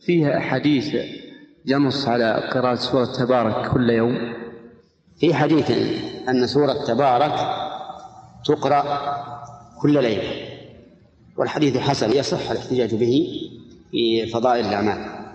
فيها أحاديث ينص على قراءة سورة تبارك كل يوم. في حديث أن سورة تبارك تقرأ كل ليلة والحديث حسن يصح الاحتجاج به في فضائل الأعمال.